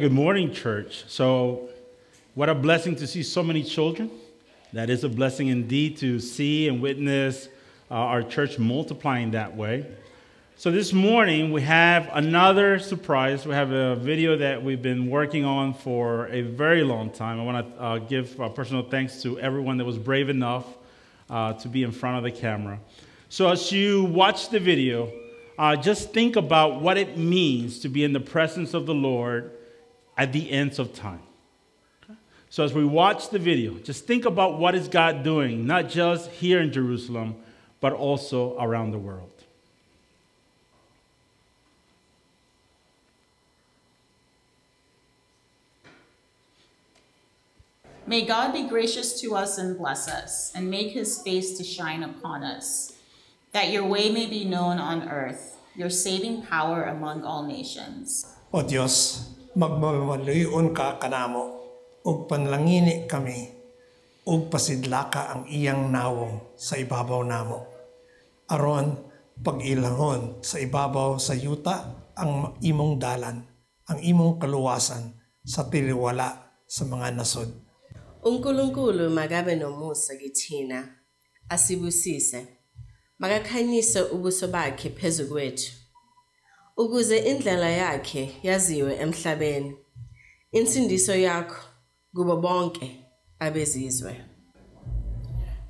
Good morning, church. So, what a blessing to see so many children. That is a blessing indeed to see and witness uh, our church multiplying that way. So, this morning we have another surprise. We have a video that we've been working on for a very long time. I want to uh, give uh, personal thanks to everyone that was brave enough uh, to be in front of the camera. So, as you watch the video, uh, just think about what it means to be in the presence of the Lord at the ends of time. So as we watch the video, just think about what is God doing, not just here in Jerusalem, but also around the world. May God be gracious to us and bless us, and make his face to shine upon us, that your way may be known on earth, your saving power among all nations. Oh, o Diyos, magmamaluyon ka kanamo, ug panlangini kami, ug pasidla ka ang iyang nawong sa ibabaw namo. Aron pag-ilangon sa ibabaw sa yuta ang imong dalan, ang imong kaluwasan sa tiliwala sa mga nasod. uNkulunkulu makabe nomusa kithina asibusise makakhanyise ubuso bakhe phezu kwethu ukuze indlela yakhe yaziwe emhlabeni insindiso yakho kubo bonke abezizwe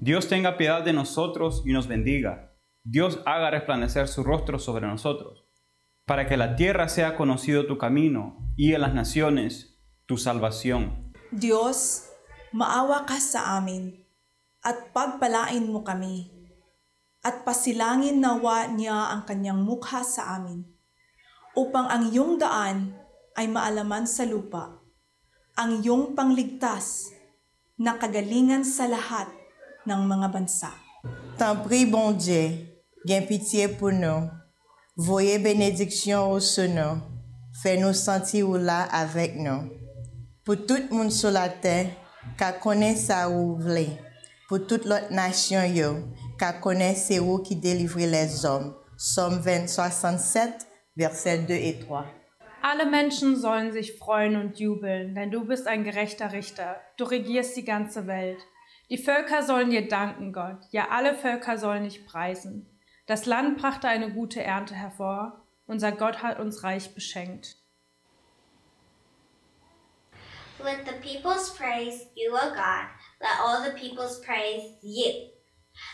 Dios tenga piedad de nosotros y nos bendiga. Dios haga resplandecer su rostro sobre nosotros, para que la tierra sea conocido tu camino y en las naciones tu salvación. Diyos, maawa ka sa amin at pagpalain mo kami at pasilangin nawa niya ang kanyang mukha sa amin upang ang iyong daan ay maalaman sa lupa, ang iyong pangligtas na kagalingan sa lahat ng mga bansa. T'en bon Dieu, gain pitié pour nous. Voyez bénédiction au nous. Fais-nous sentir là avec nous. Pour tout monde sur la terre, qu'a connaît ça ou vle. Pour toute l'autre nation, yo, qu'a connaît c'est où qui délivre les hommes. Somme 20, 67, versets 2 et 3. Alle Menschen sollen sich freuen und jubeln, denn du bist ein gerechter Richter. Du regierst die ganze Welt. Die Völker sollen dir danken, Gott. Ja, alle Völker sollen dich preisen. Das Land brachte eine gute Ernte hervor. Unser Gott hat uns reich beschenkt. Let the peoples praise you, O God. Let all the peoples praise you.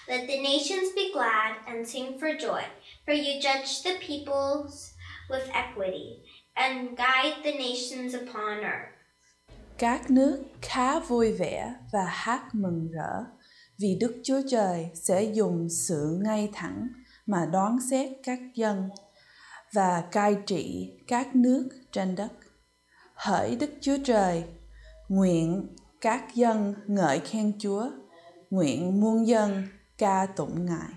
Let the nations be glad and sing for joy, for you judge the peoples with equity and guide the nations upon earth. Các nước khá vui vẻ và hát mừng rỡ vì Đức Chúa Trời sẽ dùng sự ngay thẳng mà đoán xét các dân và cai trị các nước trên đất. Hỡi Đức Chúa Trời, nguyện các dân ngợi khen Chúa, nguyện muôn dân ca tụng Ngài.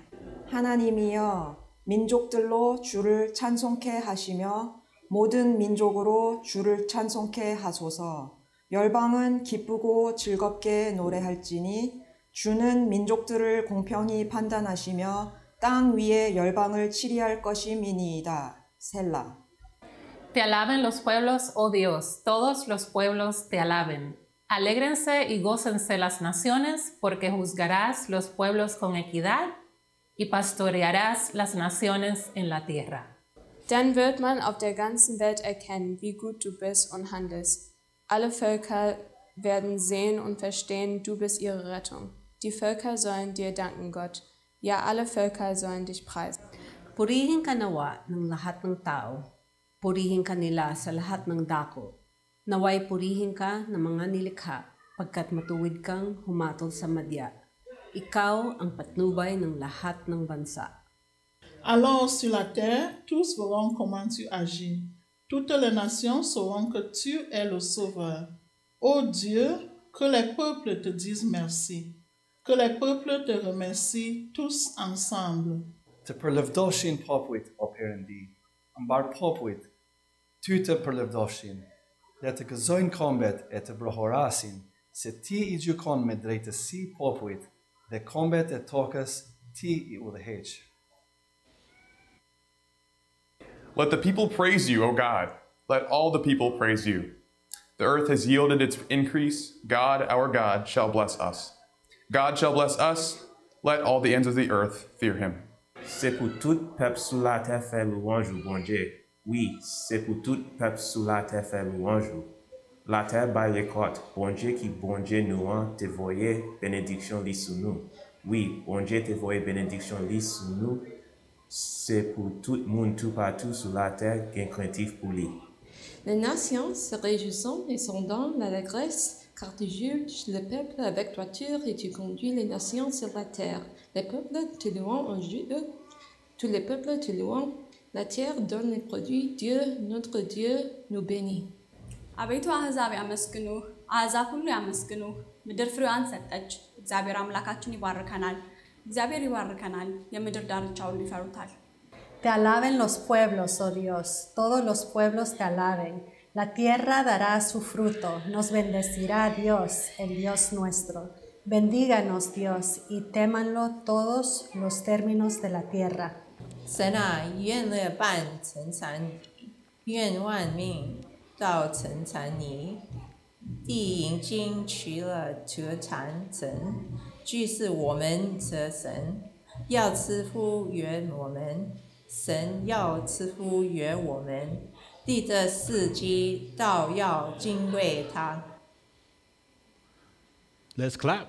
하나님이여 민족들로 주를 찬송케 하시며 모든 민족으로 주를 찬송케 하소서 열방은 기쁘고 즐겁게 노래할지니 주는 민족들을 공평히 판단하시며 땅 위에 열방을 치리할 것임이니이다 셀라 Te alaben los pueblos, oh Dios, todos los pueblos te alaben. Alégrense y gócense las naciones, porque juzgarás los pueblos con equidad y pastorearás las naciones en la tierra. Dann wird man auf der ganzen Welt erkennen, wie gut du bist und handelst. Alle Völker werden sehen und verstehen, du bist ihre Rettung. Die Völker sollen dir danken, Gott. Ja, alle Völker sollen dich preisen. Purihin ka nawa ng lahat ng tao. Purihin ka nila sa lahat ng dako. Naway purihin ka ng mga nilikha pagkat matuwid kang humatol sa madya. Ikaw ang patnubay ng lahat ng bansa. Alors sur la terre, tous verront comment tu agis. Toutes les nations sauront que tu es le Sauveur. Ô Dieu, que les peuples te disent merci. Que les peuples te remercient tous ensemble. Të përlëvdoshin popujt, o Perëndi, mbar popujt, ty të përlëvdoshin, dhe të gëzojnë kombet e të brohorasin, se ti i gjykon me drejtësi popujt, dhe kombet e tokës ti i udhëheq. Let the people praise you, O God. Let all the people praise you. The earth has yielded its increase. God, our God, shall bless us. God shall bless us. Let all the ends of the earth fear him. C'est pour tout peuple sous la terre faire louange au bon Dieu. Oui, c'est pour tout peuple sous la terre faire louange. La terre baille les. Bon Dieu qui bon Dieu nous a te voyé bénédiction lit sur nous. Oui, bon Dieu te voyé bénédiction lit sur nous. C'est pour tout le monde tout partout sur la terre est craintif pour lui. Les nations se réjouissent et sont dans l'allégresse, car tu juges le peuple avec droiture et tu conduis les nations sur la terre. Les peuples te louent en Dieu, tous les peuples te louent. La terre donne les produits, Dieu, notre Dieu, nous bénit. አቤቱ አሕዛብ ያመስግኑ፣ አሕዛብ ሁሉ ያመስግኑ። ምድር ፍሬዋን ሰጠች። እግዚአብሔር አምላካችን ይባርከናል። እግዚአብሔር ይባርከናል። የምድር ዳርቻ ሁሉ ይፈሩታል። Te alaben los pueblos, oh Dios, todos los pueblos te alaben. La tierra dará su fruto, nos bendecirá Dios, el Dios nuestro. Bendíganos Dios y témanlo todos los términos de la tierra. 神啊，愿乐伴成禅，愿万民到成禅泥。地已经取了折禅城，俱是我们的神，要赐福于我们。神要赐福于我们，地的四季倒要敬畏他。Let's clap.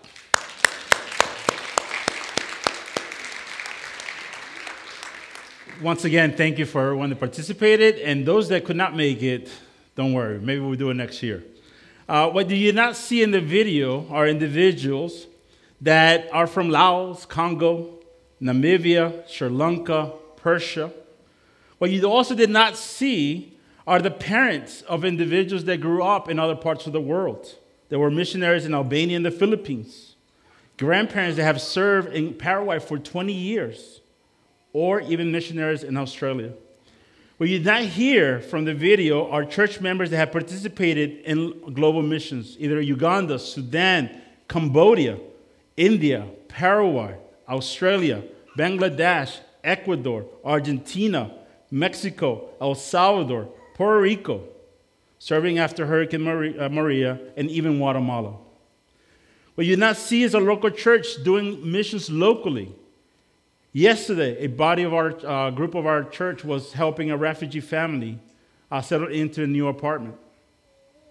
Once again, thank you for everyone that participated. And those that could not make it, don't worry. Maybe we'll do it next year. Uh, what you did not see in the video are individuals that are from Laos, Congo, Namibia, Sri Lanka, Persia. What you also did not see are the parents of individuals that grew up in other parts of the world. There were missionaries in Albania and the Philippines, grandparents that have served in Paraguay for 20 years, or even missionaries in Australia. What you did not hear from the video are church members that have participated in global missions, either Uganda, Sudan, Cambodia, India, Paraguay, Australia, Bangladesh, Ecuador, Argentina, Mexico, El Salvador, Puerto Rico, serving after Hurricane Maria, uh, and even Guatemala. What you not see is a local church doing missions locally. Yesterday, a body of our uh, group of our church was helping a refugee family uh, settle into a new apartment.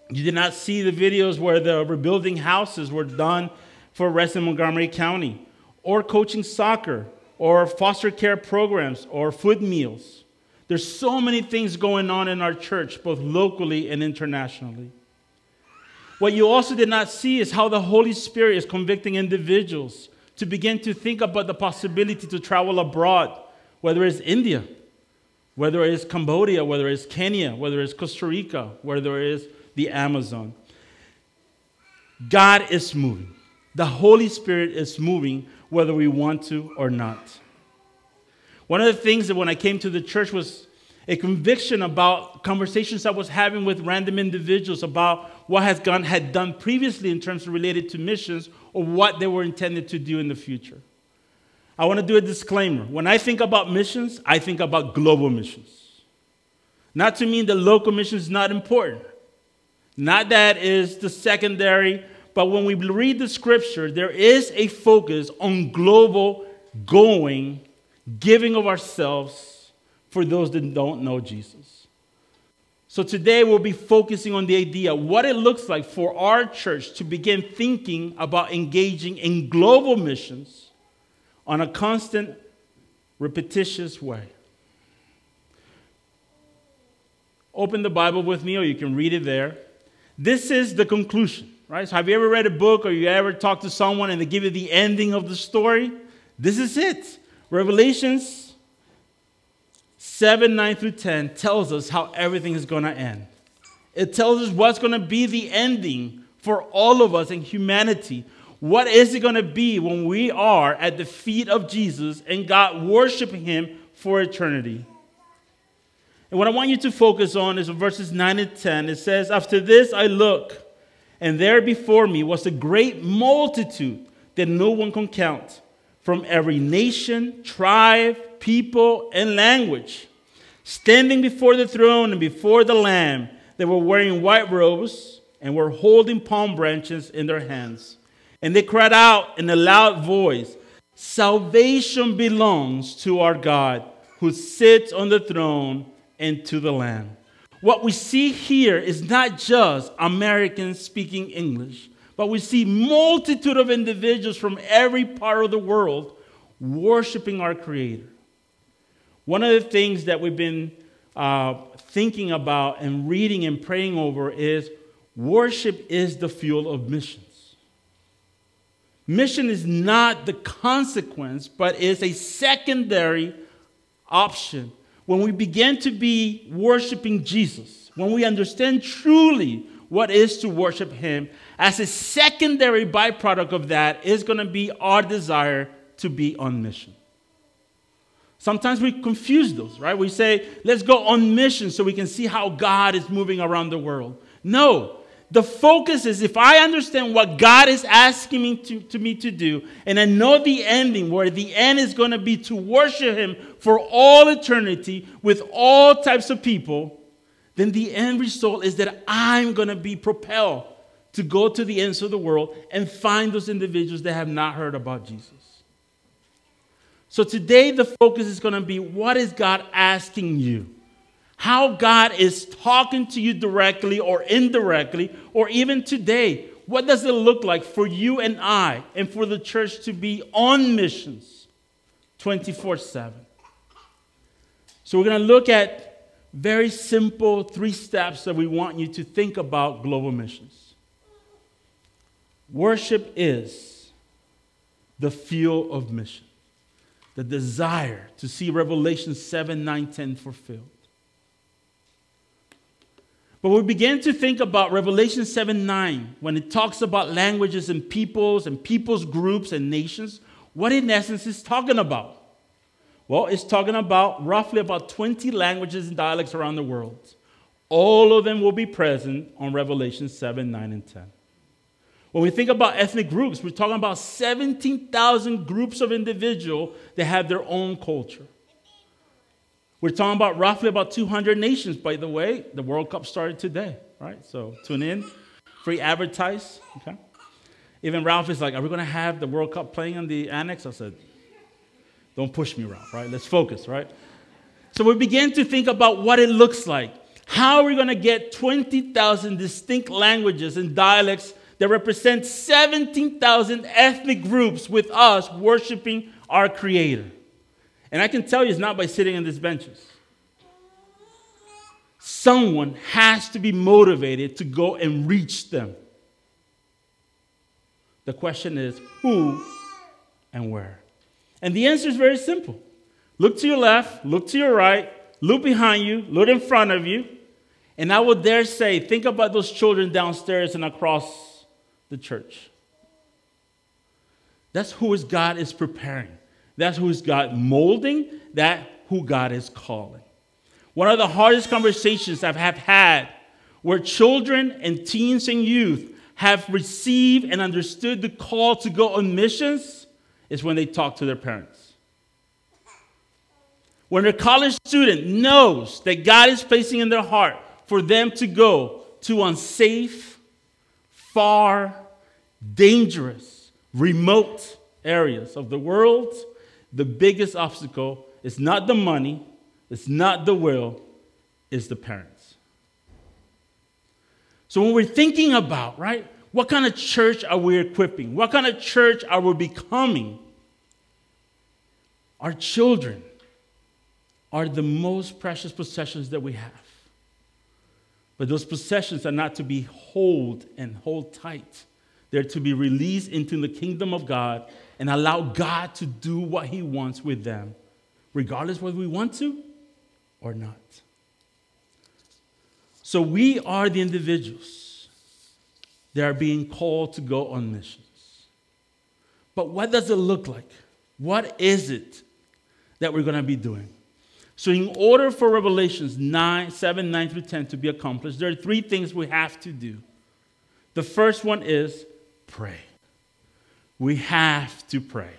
You did not see the videos where the rebuilding houses were done for residents in Montgomery County, or coaching soccer, or foster care programs, or food meals. There's so many things going on in our church, both locally and internationally. What you also did not see is how the Holy Spirit is convicting individuals to begin to think about the possibility to travel abroad, whether it's India, whether it's Cambodia, whether it's Kenya, whether it's Costa Rica, whether it's the Amazon. God is moving. The Holy Spirit is moving whether we want to or not. One of the things that when I came to the church was a conviction about conversations I was having with random individuals about what has God had done previously in terms related to missions or what they were intended to do in the future. I want to do a disclaimer. When I think about missions, I think about global missions. Not to mean that local missions is not important. Not that is the secondary, but when we read the scripture, there is a focus on global going, giving of ourselves for those that don't know Jesus. So today we'll be focusing on the idea what it looks like for our church to begin thinking about engaging in global missions on a constant, repetitious way. Open the Bible with me, or you can read it there. This is the conclusion, right? So, have you ever read a book or you ever talked to someone and they give you the ending of the story? This is it. Revelations 7 9 through 10 tells us how everything is going to end. It tells us what's going to be the ending for all of us in humanity. What is it going to be when we are at the feet of Jesus and God worshiping Him for eternity? And what I want you to focus on is verses 9 and 10. It says, After this I look, and there before me was a great multitude that no one can count, from every nation, tribe, people, and language, standing before the throne and before the Lamb. They were wearing white robes, and were holding palm branches in their hands. And they cried out in a loud voice Salvation belongs to our God who sits on the throne and to the Lamb. What we see here is not just Americans speaking English, but we see multitude of individuals from every part of the world worshiping our Creator. One of the things that we've been uh, thinking about and reading and praying over is worship is the fuel of missions. Mission is not the consequence, but is a secondary option. When we begin to be worshiping Jesus, when we understand truly what is to worship Him, as a secondary byproduct of that is going to be our desire to be on mission. Sometimes we confuse those, right? We say, let's go on mission so we can see how God is moving around the world. No, the focus is if I understand what God is asking me to, to me to do, and I know the ending, where the end is going to be to worship Him for all eternity with all types of people, then the end result is that I'm going to be propelled to go to the ends of the world and find those individuals that have not heard about Jesus. So today, the focus is going to be what is God asking you? How God is talking to you directly or indirectly, or even today. What does it look like for you and I and for the church to be on missions 24 7? So, we're going to look at very simple three steps that we want you to think about global missions. Worship is the fuel of mission, the desire to see Revelation 7, 9, 10 fulfilled. But we begin to think about Revelation 7 9, when it talks about languages and peoples and peoples groups and nations, what in essence is talking about? Well, it's talking about roughly about 20 languages and dialects around the world. All of them will be present on Revelation 7, 9, and 10. When we think about ethnic groups, we're talking about 17,000 groups of individuals that have their own culture. We're talking about roughly about 200 nations, by the way. The World Cup started today, right? So tune in, free advertise, okay? Even Ralph is like, Are we going to have the World Cup playing in the annex? I said, Don't push me, Ralph, right? Let's focus, right? So we begin to think about what it looks like. How are we going to get 20,000 distinct languages and dialects that represent 17,000 ethnic groups with us worshiping our Creator? And I can tell you it's not by sitting on these benches. Someone has to be motivated to go and reach them. The question is who and where? And the answer is very simple look to your left, look to your right, look behind you, look in front of you. And I would dare say, think about those children downstairs and across the church. That's who God is preparing. That's who's God molding, that who God is calling. One of the hardest conversations I've have had where children and teens and youth have received and understood the call to go on missions is when they talk to their parents. When a college student knows that God is placing in their heart for them to go to unsafe, far, dangerous, remote areas of the world the biggest obstacle is not the money, it's not the will, it's the parents. So when we're thinking about, right, what kind of church are we equipping? What kind of church are we becoming? Our children are the most precious possessions that we have. But those possessions are not to be hold and hold tight. They're to be released into the kingdom of God and allow God to do what He wants with them, regardless whether we want to or not. So we are the individuals that are being called to go on missions. But what does it look like? What is it that we're going to be doing? So, in order for Revelations 9, 7, 9 through 10 to be accomplished, there are three things we have to do. The first one is pray. We have to pray.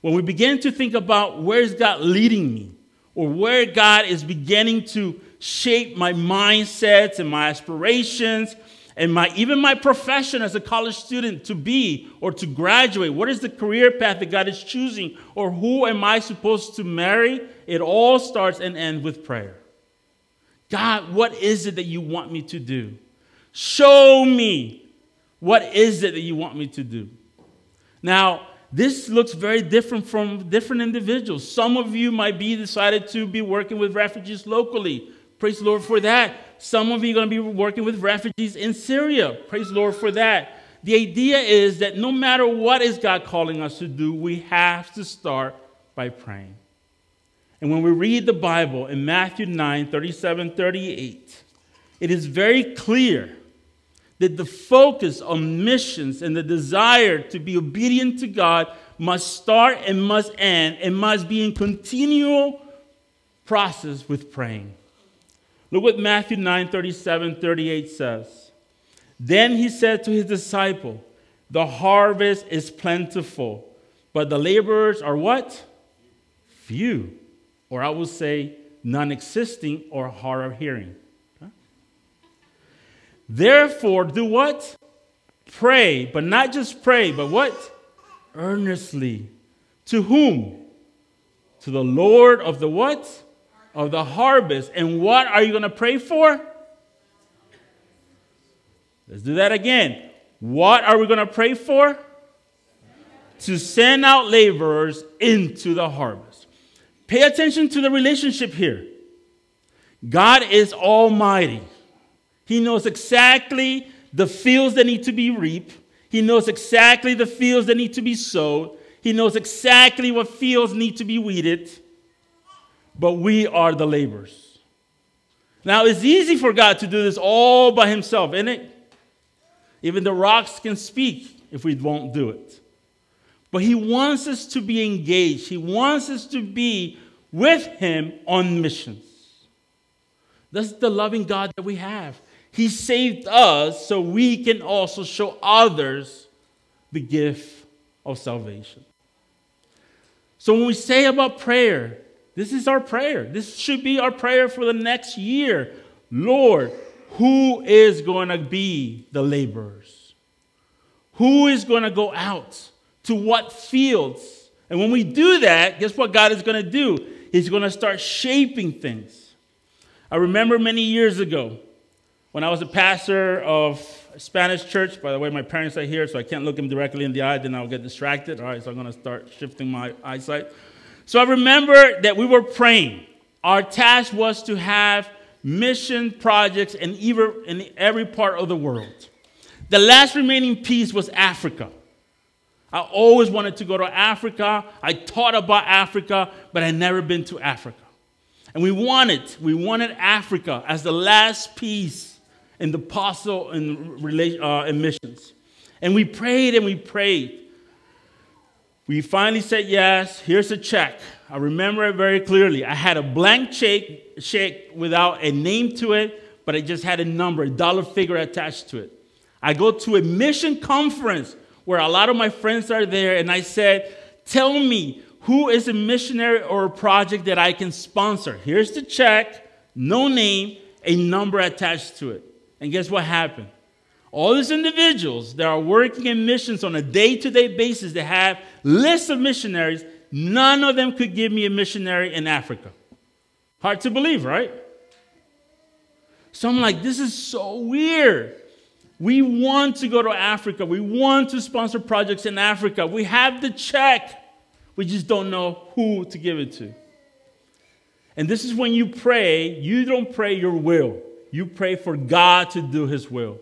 When we begin to think about where's God leading me, or where God is beginning to shape my mindsets and my aspirations and my even my profession as a college student to be or to graduate what is the career path that god is choosing or who am i supposed to marry? It all starts and ends with prayer. God what is it that you want me to do? Show me what is it that you want me to do now this looks very different from different individuals some of you might be decided to be working with refugees locally praise the lord for that some of you are going to be working with refugees in Syria. Praise the Lord for that. The idea is that no matter what is God calling us to do, we have to start by praying. And when we read the Bible in Matthew 9 37 38, it is very clear that the focus on missions and the desire to be obedient to God must start and must end and must be in continual process with praying. Look what Matthew 9 37 38 says. Then he said to his disciple, The harvest is plentiful, but the laborers are what? Few. Or I will say, non existing or hard of hearing. Therefore, do what? Pray, but not just pray, but what? Earnestly. To whom? To the Lord of the what? of the harvest. And what are you going to pray for? Let's do that again. What are we going to pray for? To send out laborers into the harvest. Pay attention to the relationship here. God is almighty. He knows exactly the fields that need to be reaped. He knows exactly the fields that need to be sowed. He knows exactly what fields need to be weeded but we are the laborers. Now, it's easy for God to do this all by himself, isn't it? Even the rocks can speak if we won't do it. But he wants us to be engaged, he wants us to be with him on missions. That's the loving God that we have. He saved us so we can also show others the gift of salvation. So when we say about prayer, this is our prayer. This should be our prayer for the next year. Lord, who is going to be the laborers? Who is going to go out? To what fields? And when we do that, guess what God is going to do? He's going to start shaping things. I remember many years ago when I was a pastor of Spanish church. By the way, my parents are here, so I can't look them directly in the eye, then I'll get distracted. All right, so I'm going to start shifting my eyesight. So I remember that we were praying. Our task was to have mission projects in, either, in every part of the world. The last remaining piece was Africa. I always wanted to go to Africa. I thought about Africa, but I'd never been to Africa. And we wanted, we wanted Africa as the last piece in the apostle and uh, missions. And we prayed and we prayed. We finally said yes. Here's a check. I remember it very clearly. I had a blank check, check without a name to it, but it just had a number, a dollar figure attached to it. I go to a mission conference where a lot of my friends are there, and I said, Tell me who is a missionary or a project that I can sponsor. Here's the check, no name, a number attached to it. And guess what happened? all these individuals that are working in missions on a day to day basis, they have lists of missionaries, none of them could give me a missionary in Africa. Hard to believe, right? So I'm like, this is so weird. We want to go to Africa. We want to sponsor projects in Africa. We have the check. We just don't know who to give it to. And this is when you pray, you don't pray your will. You pray for God to do his will.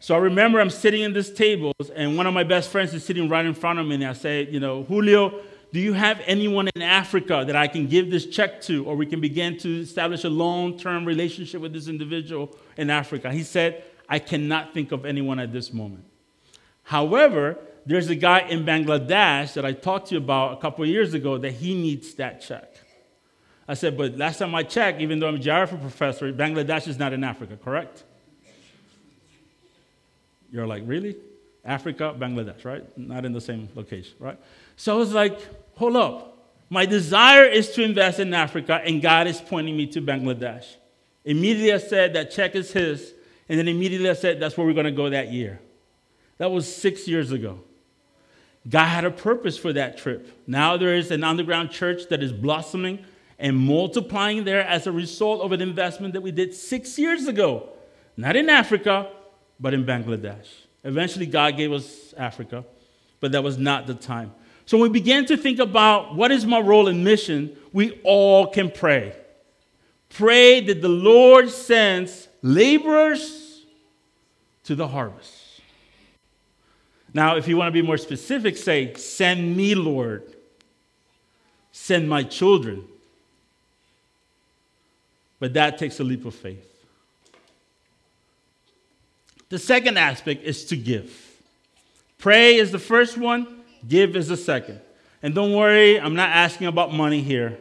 So I remember I'm sitting in this table, and one of my best friends is sitting right in front of me, and I say, you know, Julio, do you have anyone in Africa that I can give this check to, or we can begin to establish a long term relationship with this individual in Africa? He said, I cannot think of anyone at this moment. However, there's a guy in Bangladesh that I talked to you about a couple of years ago that he needs that check. I said, but last time I checked, even though I'm a geography professor, Bangladesh is not in Africa, correct? You're like, really? Africa, Bangladesh, right? Not in the same location, right? So I was like, hold up. My desire is to invest in Africa, and God is pointing me to Bangladesh. Immediately I said, that check is his. And then immediately I said, that's where we're going to go that year. That was six years ago. God had a purpose for that trip. Now there is an underground church that is blossoming and multiplying there as a result of an investment that we did six years ago. Not in Africa, but in Bangladesh. Eventually, God gave us Africa, but that was not the time. So when we began to think about what is my role in mission, we all can pray. Pray that the Lord sends laborers to the harvest. Now, if you want to be more specific, say, Send me, Lord. Send my children. But that takes a leap of faith. The second aspect is to give. Pray is the first one, give is the second. And don't worry, I'm not asking about money here.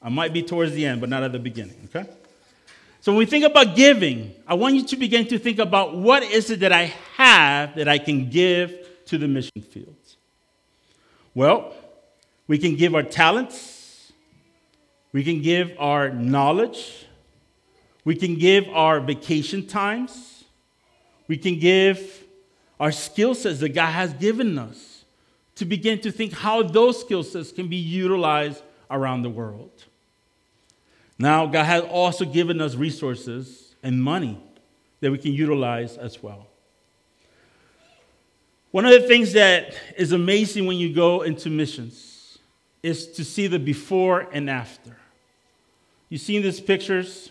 I might be towards the end, but not at the beginning, okay? So when we think about giving, I want you to begin to think about what is it that I have that I can give to the mission fields. Well, we can give our talents, we can give our knowledge, we can give our vacation times, we can give our skill sets that God has given us to begin to think how those skill sets can be utilized around the world. Now, God has also given us resources and money that we can utilize as well. One of the things that is amazing when you go into missions is to see the before and after. You've seen these pictures,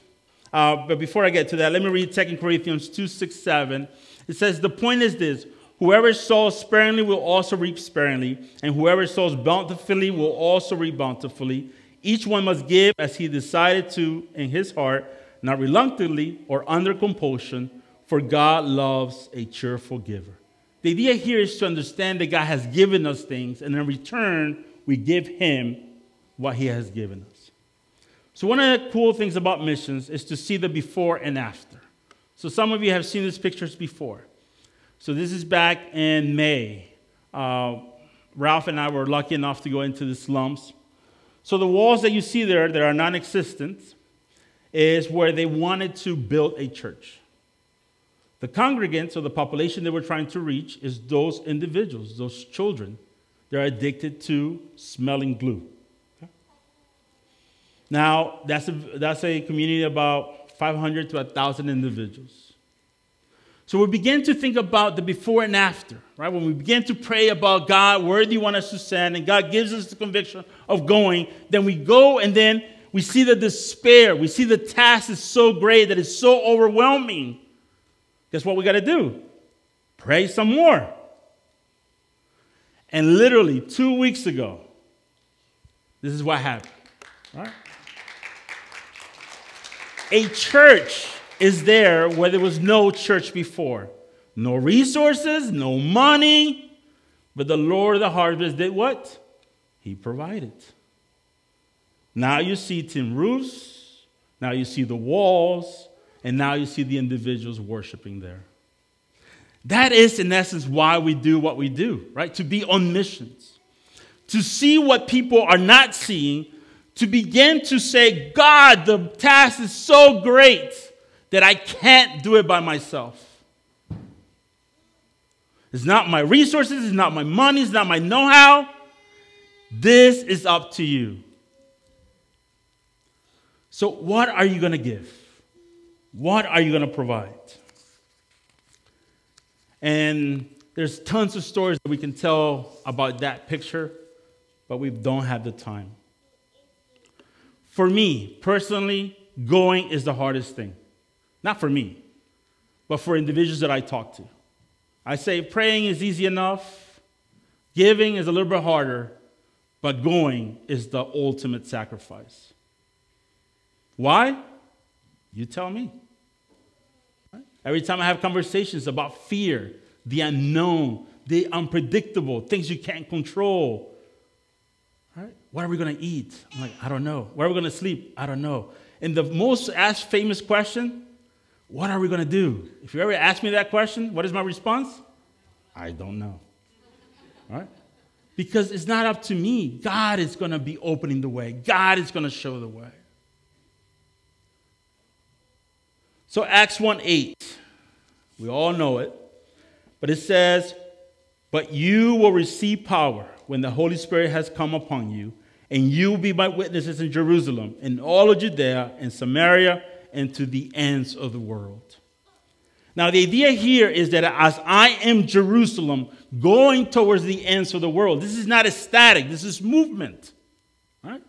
uh, but before I get to that, let me read 2 Corinthians 2 6 7. It says, The point is this whoever sows sparingly will also reap sparingly, and whoever sows bountifully will also reap bountifully. Each one must give as he decided to in his heart, not reluctantly or under compulsion, for God loves a cheerful giver. The idea here is to understand that God has given us things, and in return, we give Him what He has given us. So, one of the cool things about missions is to see the before and after. So, some of you have seen these pictures before. So, this is back in May. Uh, Ralph and I were lucky enough to go into the slums. So, the walls that you see there that are non existent is where they wanted to build a church. The congregants or the population they were trying to reach is those individuals, those children. They're addicted to smelling glue. Now, that's a, that's a community of about 500 to 1,000 individuals. So we begin to think about the before and after, right? When we begin to pray about God, where do you want us to send? And God gives us the conviction of going, then we go and then we see the despair. We see the task is so great that it's so overwhelming guess what we got to do? Pray some more. And literally two weeks ago, this is what happened. Right? A church is there where there was no church before. No resources, no money. But the Lord of the harvest did what? He provided. Now you see tin roofs. Now you see the walls and now you see the individuals worshiping there. That is, in essence, why we do what we do, right? To be on missions, to see what people are not seeing, to begin to say, God, the task is so great that I can't do it by myself. It's not my resources, it's not my money, it's not my know how. This is up to you. So, what are you going to give? What are you going to provide? And there's tons of stories that we can tell about that picture, but we don't have the time. For me, personally, going is the hardest thing. Not for me, but for individuals that I talk to. I say praying is easy enough, giving is a little bit harder, but going is the ultimate sacrifice. Why? You tell me. Every time I have conversations about fear, the unknown, the unpredictable, things you can't control. What are we going to eat? I'm like, I don't know. Where are we going to sleep? I don't know. And the most asked famous question, what are we going to do? If you ever ask me that question, what is my response? I don't know. Right? Because it's not up to me. God is going to be opening the way, God is going to show the way. So, Acts 1 8, we all know it, but it says, But you will receive power when the Holy Spirit has come upon you, and you will be my witnesses in Jerusalem, in all of Judea, and Samaria, and to the ends of the world. Now, the idea here is that as I am Jerusalem, going towards the ends of the world, this is not a static, this is movement, right?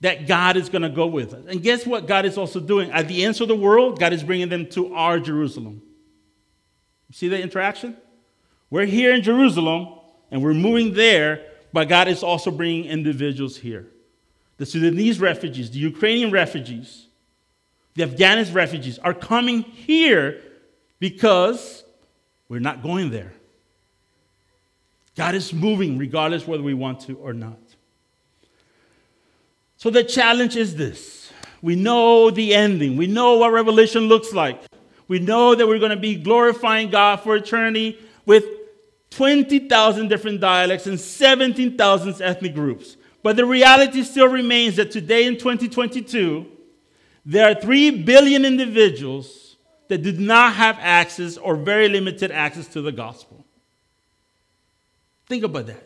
That God is going to go with us. And guess what God is also doing? At the ends of the world, God is bringing them to our Jerusalem. See the interaction? We're here in Jerusalem and we're moving there, but God is also bringing individuals here. The Sudanese refugees, the Ukrainian refugees, the Afghanis refugees are coming here because we're not going there. God is moving regardless whether we want to or not. So the challenge is this we know the ending, we know what Revelation looks like. We know that we're going to be glorifying God for eternity with 20,000 different dialects and 17,000 ethnic groups. But the reality still remains that today in 2022, there are 3 billion individuals that do not have access or very limited access to the gospel. Think about that.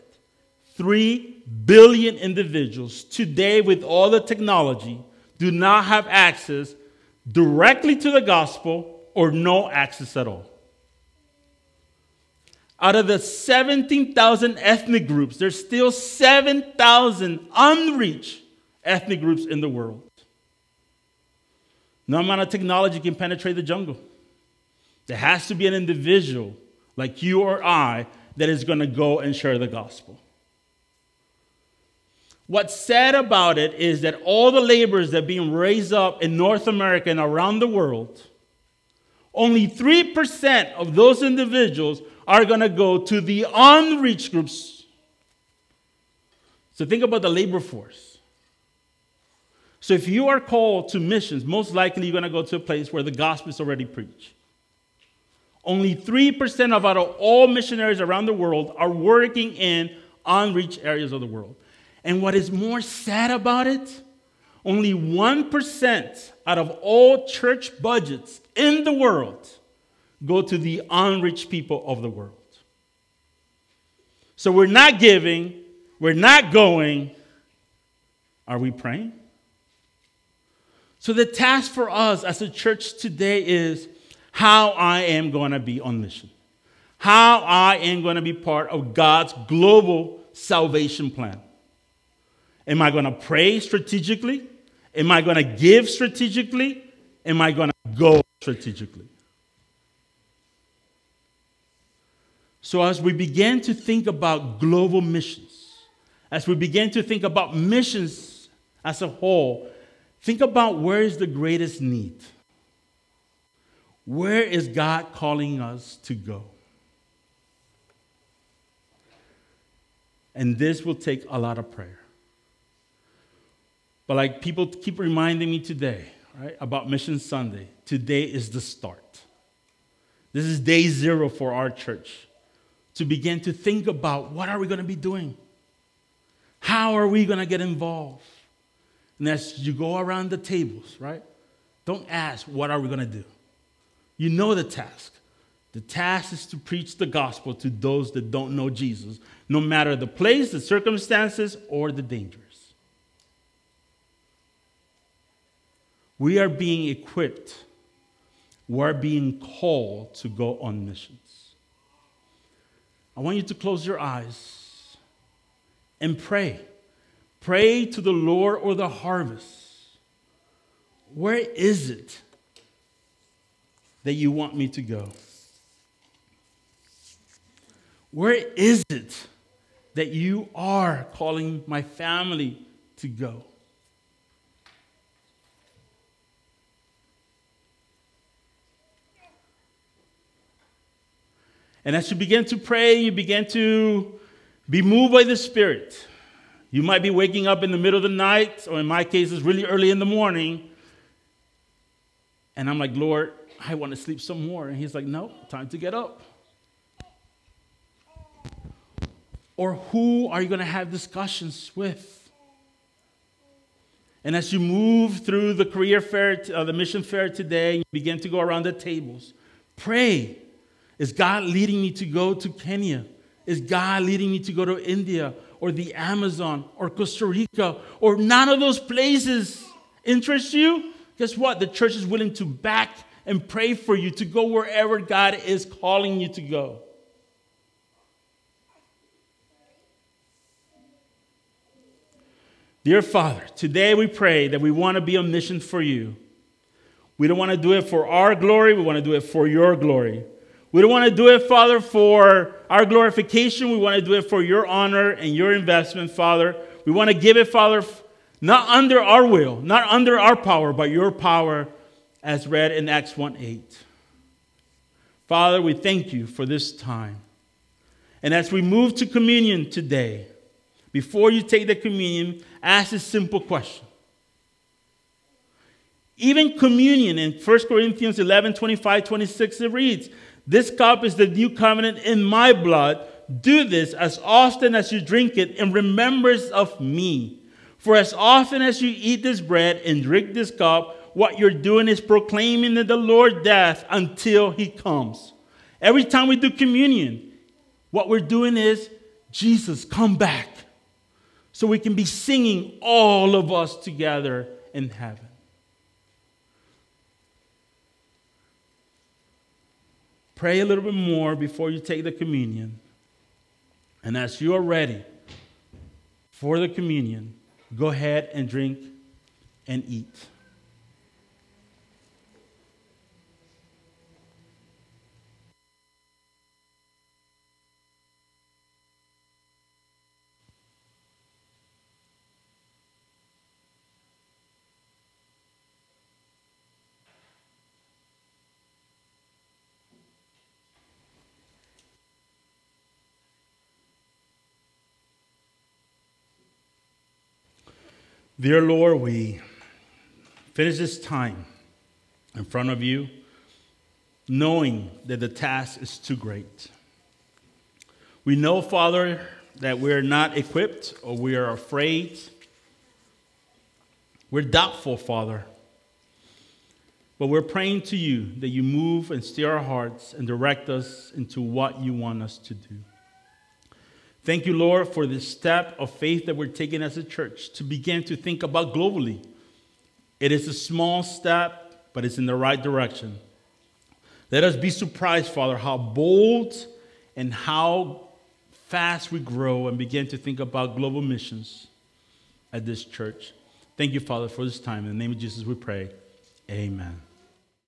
3 billion individuals today, with all the technology, do not have access directly to the gospel or no access at all. Out of the 17,000 ethnic groups, there's still 7,000 unreached ethnic groups in the world. No amount of technology can penetrate the jungle. There has to be an individual like you or I that is going to go and share the gospel. What's sad about it is that all the laborers that are being raised up in North America and around the world, only 3% of those individuals are going to go to the unreached groups. So think about the labor force. So if you are called to missions, most likely you're going to go to a place where the gospel is already preached. Only 3% of out of all missionaries around the world are working in unreached areas of the world. And what is more sad about it, only 1% out of all church budgets in the world go to the unreached people of the world. So we're not giving, we're not going. Are we praying? So the task for us as a church today is how I am going to be on mission, how I am going to be part of God's global salvation plan. Am I going to pray strategically? Am I going to give strategically? Am I going to go strategically? So, as we begin to think about global missions, as we begin to think about missions as a whole, think about where is the greatest need? Where is God calling us to go? And this will take a lot of prayer. But like people keep reminding me today, right, about Mission Sunday, today is the start. This is day zero for our church to begin to think about what are we going to be doing? How are we going to get involved? And as you go around the tables, right? Don't ask, what are we going to do? You know the task. The task is to preach the gospel to those that don't know Jesus, no matter the place, the circumstances, or the dangers. We are being equipped, we're being called to go on missions. I want you to close your eyes and pray. Pray to the Lord or the harvest. Where is it that you want me to go? Where is it that you are calling my family to go? And as you begin to pray, you begin to be moved by the Spirit. You might be waking up in the middle of the night, or in my case, it's really early in the morning. And I'm like, Lord, I want to sleep some more. And He's like, No, time to get up. Or who are you going to have discussions with? And as you move through the career fair, uh, the mission fair today, you begin to go around the tables. Pray. Is God leading me to go to Kenya? Is God leading me to go to India or the Amazon or Costa Rica or none of those places interest you? Guess what? The church is willing to back and pray for you to go wherever God is calling you to go. Dear Father, today we pray that we want to be on mission for you. We don't want to do it for our glory, we want to do it for your glory. We don't want to do it, Father, for our glorification. We want to do it for your honor and your investment, Father. We want to give it, Father, not under our will, not under our power, but your power, as read in Acts 1 8. Father, we thank you for this time. And as we move to communion today, before you take the communion, ask this simple question. Even communion in 1 Corinthians 11 25 26, it reads, This cup is the new covenant in my blood. Do this as often as you drink it in remembrance of me. For as often as you eat this bread and drink this cup, what you're doing is proclaiming that the Lord's death until he comes. Every time we do communion, what we're doing is, Jesus, come back. So we can be singing all of us together in heaven. Pray a little bit more before you take the communion. And as you are ready for the communion, go ahead and drink and eat. Dear Lord, we finish this time in front of you, knowing that the task is too great. We know, Father, that we're not equipped or we are afraid. We're doubtful, Father. But we're praying to you that you move and steer our hearts and direct us into what you want us to do. Thank you, Lord, for this step of faith that we're taking as a church to begin to think about globally. It is a small step, but it's in the right direction. Let us be surprised, Father, how bold and how fast we grow and begin to think about global missions at this church. Thank you, Father, for this time. In the name of Jesus, we pray. Amen.